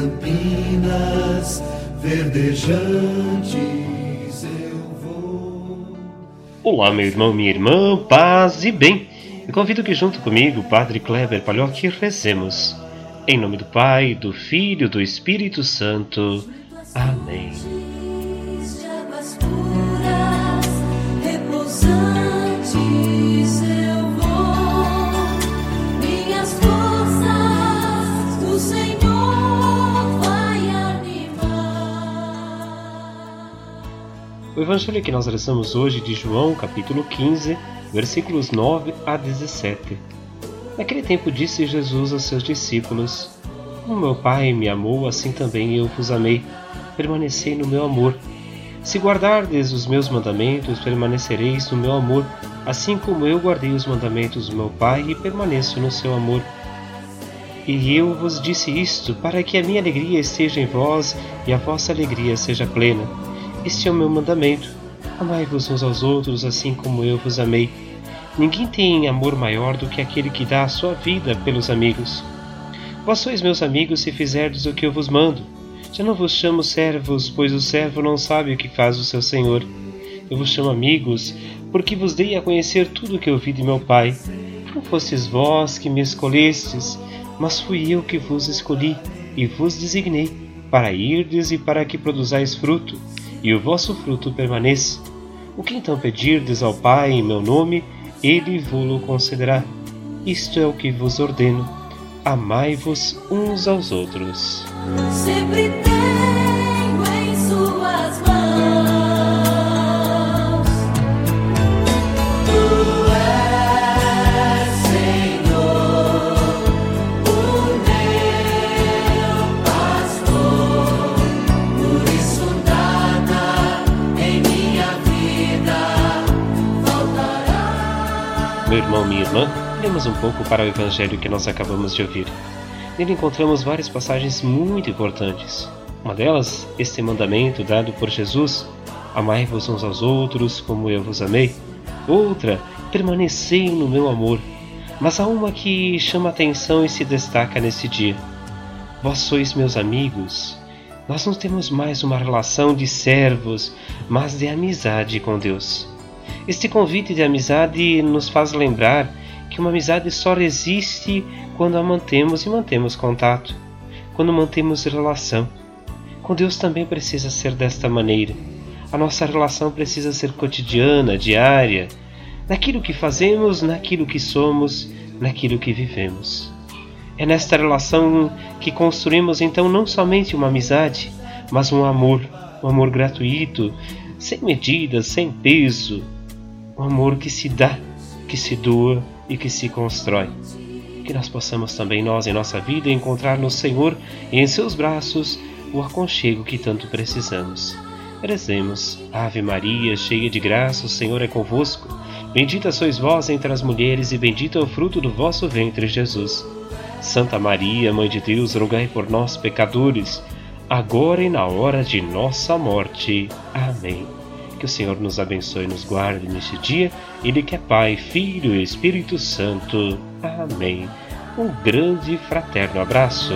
campinas verdejantes eu vou. Olá, meu irmão, minha irmã, paz e bem. Eu convido que junto comigo, Padre Kleber Palhoque, rezemos. Em nome do Pai, do Filho do Espírito Santo. Amém. O evangelho que nós rezamos hoje de João, capítulo 15, versículos 9 a 17. Naquele tempo disse Jesus aos seus discípulos: Como meu Pai me amou, assim também eu vos amei. Permanecei no meu amor. Se guardardes os meus mandamentos, permanecereis no meu amor, assim como eu guardei os mandamentos do meu Pai e permaneço no seu amor. E eu vos disse isto para que a minha alegria esteja em vós e a vossa alegria seja plena. Este é o meu mandamento: amai-vos uns aos outros assim como eu vos amei. Ninguém tem amor maior do que aquele que dá a sua vida pelos amigos. Vós sois meus amigos se fizerdes o que eu vos mando. Já não vos chamo servos, pois o servo não sabe o que faz o seu senhor. Eu vos chamo amigos, porque vos dei a conhecer tudo o que ouvi de meu Pai. Não fostes vós que me escolhestes, mas fui eu que vos escolhi e vos designei para irdes e para que produzais fruto e o vosso fruto permaneça. O que então pedirdes ao Pai em meu nome, ele vô-lo concederá. Isto é o que vos ordeno: amai-vos uns aos outros. Sempre tenho Meu irmão, minha irmã, lemos um pouco para o evangelho que nós acabamos de ouvir. Nele encontramos várias passagens muito importantes. Uma delas, este mandamento dado por Jesus: Amai-vos uns aos outros como eu vos amei. Outra, permanecei no meu amor. Mas há uma que chama atenção e se destaca nesse dia. Vós sois meus amigos. Nós não temos mais uma relação de servos, mas de amizade com Deus. Este convite de amizade nos faz lembrar que uma amizade só resiste quando a mantemos e mantemos contato, quando mantemos relação. Com Deus também precisa ser desta maneira. A nossa relação precisa ser cotidiana, diária, naquilo que fazemos, naquilo que somos, naquilo que vivemos. É nesta relação que construímos então não somente uma amizade, mas um amor, um amor gratuito, sem medidas, sem peso, um amor que se dá, que se doa e que se constrói. Que nós possamos também nós em nossa vida encontrar no Senhor e em seus braços o aconchego que tanto precisamos. Rezemos, Ave Maria, cheia de graça, o Senhor é convosco. Bendita sois vós entre as mulheres e bendito é o fruto do vosso ventre, Jesus. Santa Maria, Mãe de Deus, rogai por nós, pecadores, agora e na hora de nossa morte. Amém. Que o Senhor nos abençoe e nos guarde neste dia, Ele que é Pai, Filho e Espírito Santo. Amém. Um grande e fraterno abraço.